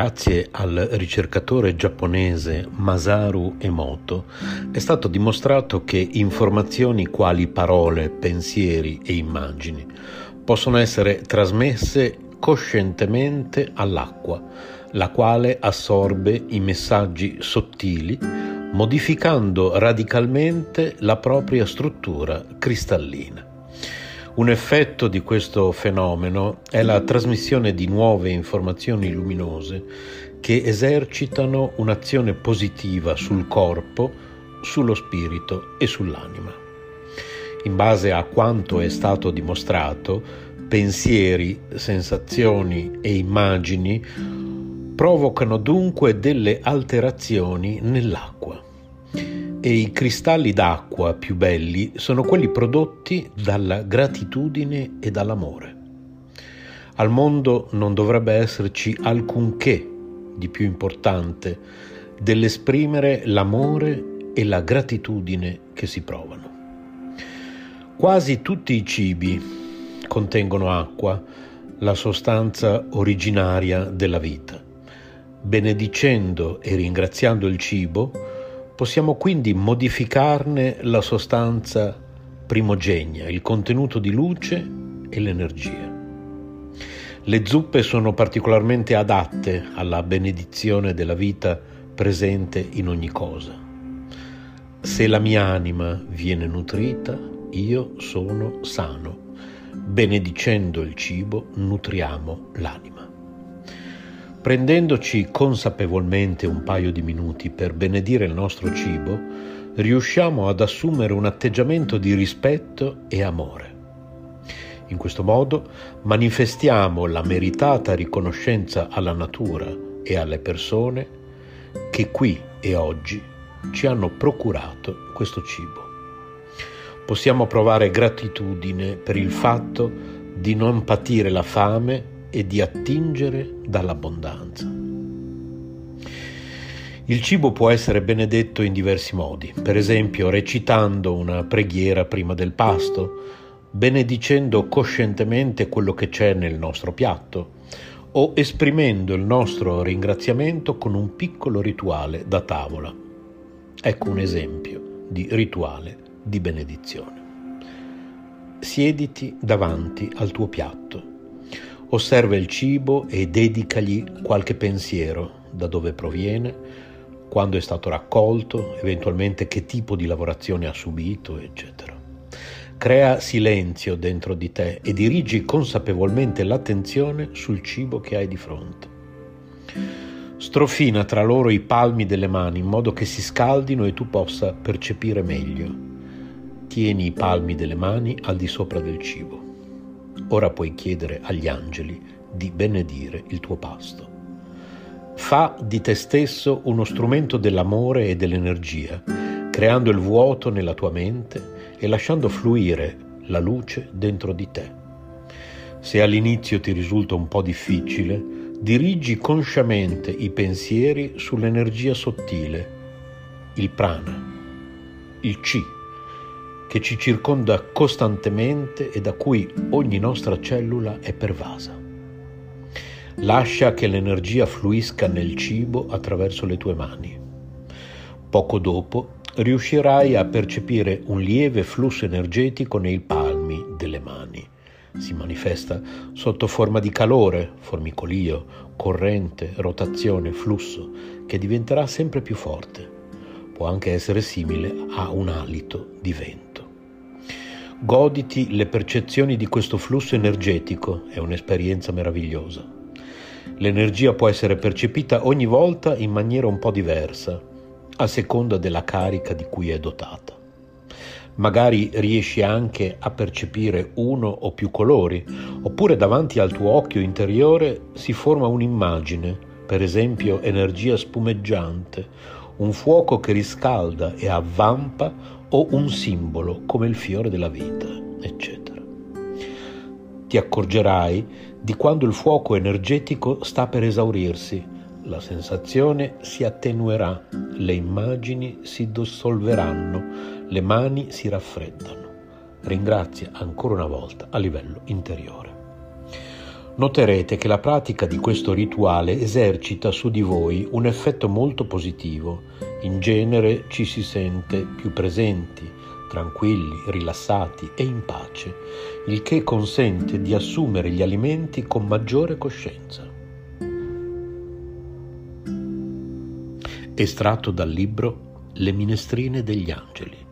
Grazie al ricercatore giapponese Masaru Emoto è stato dimostrato che informazioni quali parole, pensieri e immagini possono essere trasmesse coscientemente all'acqua, la quale assorbe i messaggi sottili modificando radicalmente la propria struttura cristallina. Un effetto di questo fenomeno è la trasmissione di nuove informazioni luminose che esercitano un'azione positiva sul corpo, sullo spirito e sull'anima. In base a quanto è stato dimostrato, pensieri, sensazioni e immagini provocano dunque delle alterazioni nell'acqua e i cristalli d'acqua più belli sono quelli prodotti dalla gratitudine e dall'amore. Al mondo non dovrebbe esserci alcunché di più importante dell'esprimere l'amore e la gratitudine che si provano. Quasi tutti i cibi contengono acqua, la sostanza originaria della vita. Benedicendo e ringraziando il cibo, Possiamo quindi modificarne la sostanza primogenia, il contenuto di luce e l'energia. Le zuppe sono particolarmente adatte alla benedizione della vita presente in ogni cosa. Se la mia anima viene nutrita, io sono sano. Benedicendo il cibo, nutriamo l'anima. Prendendoci consapevolmente un paio di minuti per benedire il nostro cibo, riusciamo ad assumere un atteggiamento di rispetto e amore. In questo modo manifestiamo la meritata riconoscenza alla natura e alle persone che qui e oggi ci hanno procurato questo cibo. Possiamo provare gratitudine per il fatto di non patire la fame e di attingere dall'abbondanza. Il cibo può essere benedetto in diversi modi, per esempio recitando una preghiera prima del pasto, benedicendo coscientemente quello che c'è nel nostro piatto o esprimendo il nostro ringraziamento con un piccolo rituale da tavola. Ecco un esempio di rituale di benedizione. Siediti davanti al tuo piatto Osserva il cibo e dedicagli qualche pensiero, da dove proviene, quando è stato raccolto, eventualmente che tipo di lavorazione ha subito, eccetera. Crea silenzio dentro di te e dirigi consapevolmente l'attenzione sul cibo che hai di fronte. Strofina tra loro i palmi delle mani in modo che si scaldino e tu possa percepire meglio. Tieni i palmi delle mani al di sopra del cibo. Ora puoi chiedere agli angeli di benedire il tuo pasto. Fa di te stesso uno strumento dell'amore e dell'energia, creando il vuoto nella tua mente e lasciando fluire la luce dentro di te. Se all'inizio ti risulta un po' difficile, dirigi consciamente i pensieri sull'energia sottile, il prana, il chi che ci circonda costantemente e da cui ogni nostra cellula è pervasa. Lascia che l'energia fluisca nel cibo attraverso le tue mani. Poco dopo riuscirai a percepire un lieve flusso energetico nei palmi delle mani. Si manifesta sotto forma di calore, formicolio, corrente, rotazione, flusso, che diventerà sempre più forte. Può anche essere simile a un alito di vento. Goditi le percezioni di questo flusso energetico, è un'esperienza meravigliosa. L'energia può essere percepita ogni volta in maniera un po' diversa, a seconda della carica di cui è dotata. Magari riesci anche a percepire uno o più colori, oppure davanti al tuo occhio interiore si forma un'immagine, per esempio energia spumeggiante, un fuoco che riscalda e avvampa o un simbolo come il fiore della vita, eccetera. Ti accorgerai di quando il fuoco energetico sta per esaurirsi, la sensazione si attenuerà, le immagini si dissolveranno, le mani si raffreddano. Ringrazia ancora una volta a livello interiore. Noterete che la pratica di questo rituale esercita su di voi un effetto molto positivo. In genere ci si sente più presenti, tranquilli, rilassati e in pace, il che consente di assumere gli alimenti con maggiore coscienza. Estratto dal libro Le minestrine degli angeli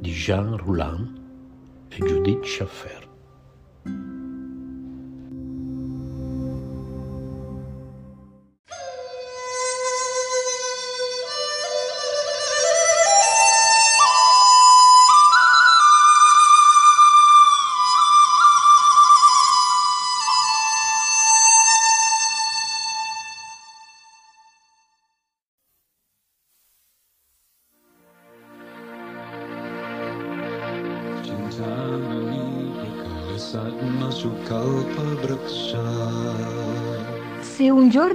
di Jean Roulin e Judith Schaffer.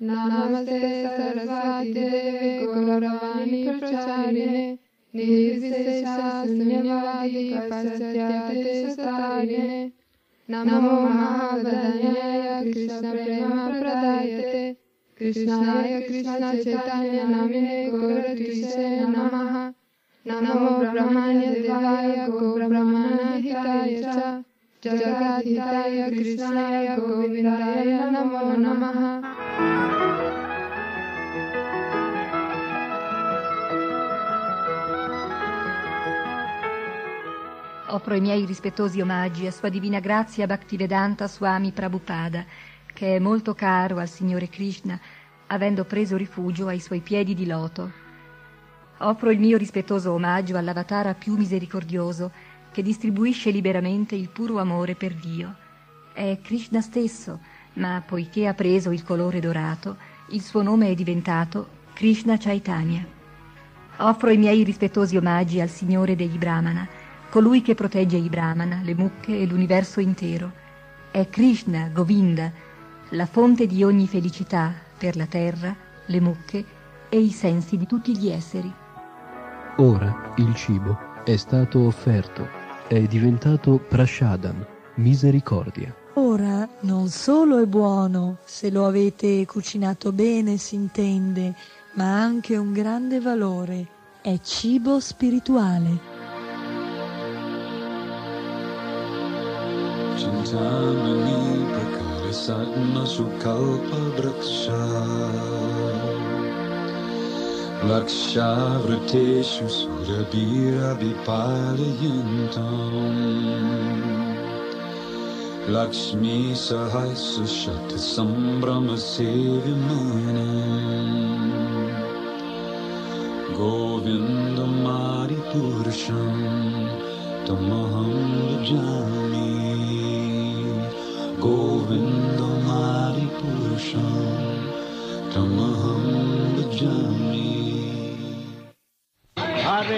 नमस्ते सरस्वती गौरवाणी प्रचारिणे। निर्विशेषाशून्यवादी पश्चाते सारिणे नमो महावदन्याय कृष्णप्रेमप्रदायते कृष्णाय कृष्णचैतन्यनामिने गौरद्विषे नमः। नमो ब्रह्मण्य देवाय गोब्रह्मणहिताय च। जगद्धिताय, कृष्णाय गोविन्दाय नमो नमः। Offro i miei rispettosi omaggi a Sua Divina Grazia Bhaktivedanta Swami Prabhupada, che è molto caro al Signore Krishna, avendo preso rifugio ai suoi piedi di loto. Offro il mio rispettoso omaggio all'avatara più misericordioso, che distribuisce liberamente il puro amore per Dio. È Krishna stesso, ma poiché ha preso il colore dorato, il suo nome è diventato Krishna Chaitanya. Offro i miei rispettosi omaggi al Signore degli Brahmana, colui che protegge i Brahmana, le mucche e l'universo intero. È Krishna, Govinda, la fonte di ogni felicità per la terra, le mucche e i sensi di tutti gli esseri. Ora il cibo è stato offerto, è diventato prashadam, misericordia. Ora non solo è buono, se lo avete cucinato bene si intende, ma ha anche un grande valore, è cibo spirituale. Cintamani prakarisatma sukalpa vriksha लक्ष्मीसहस्रशतसम्भ्रमसेवमान। गोविन्दमारिपुरुषं तमहं जामि गोविन्दमारिपुरुषं तमहं जामि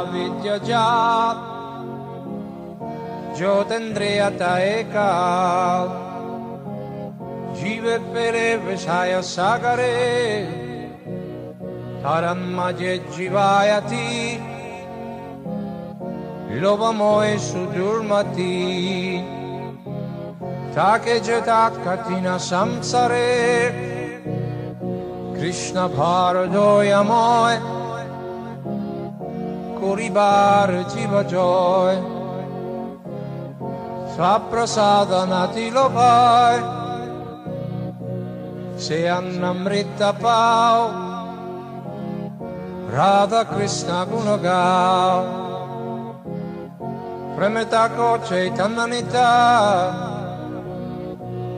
Hare. सारिरा अविद्य जात ज्योतिन्द्रियत एका जीवित पेरे विषय सागरे ধরন্মাজে জীবায়তি লোভময় সুদুর্মতি তাকে যেতাৎ কঠিন সংসারে কৃষ্ণ ভারদয়ময় Puribar Jiva Joy lo Lobai Se Annamrita Pau Radha Krishna Gunagao Premetako Chaitanya Nita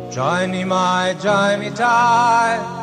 Jai Nimai Jai Mitai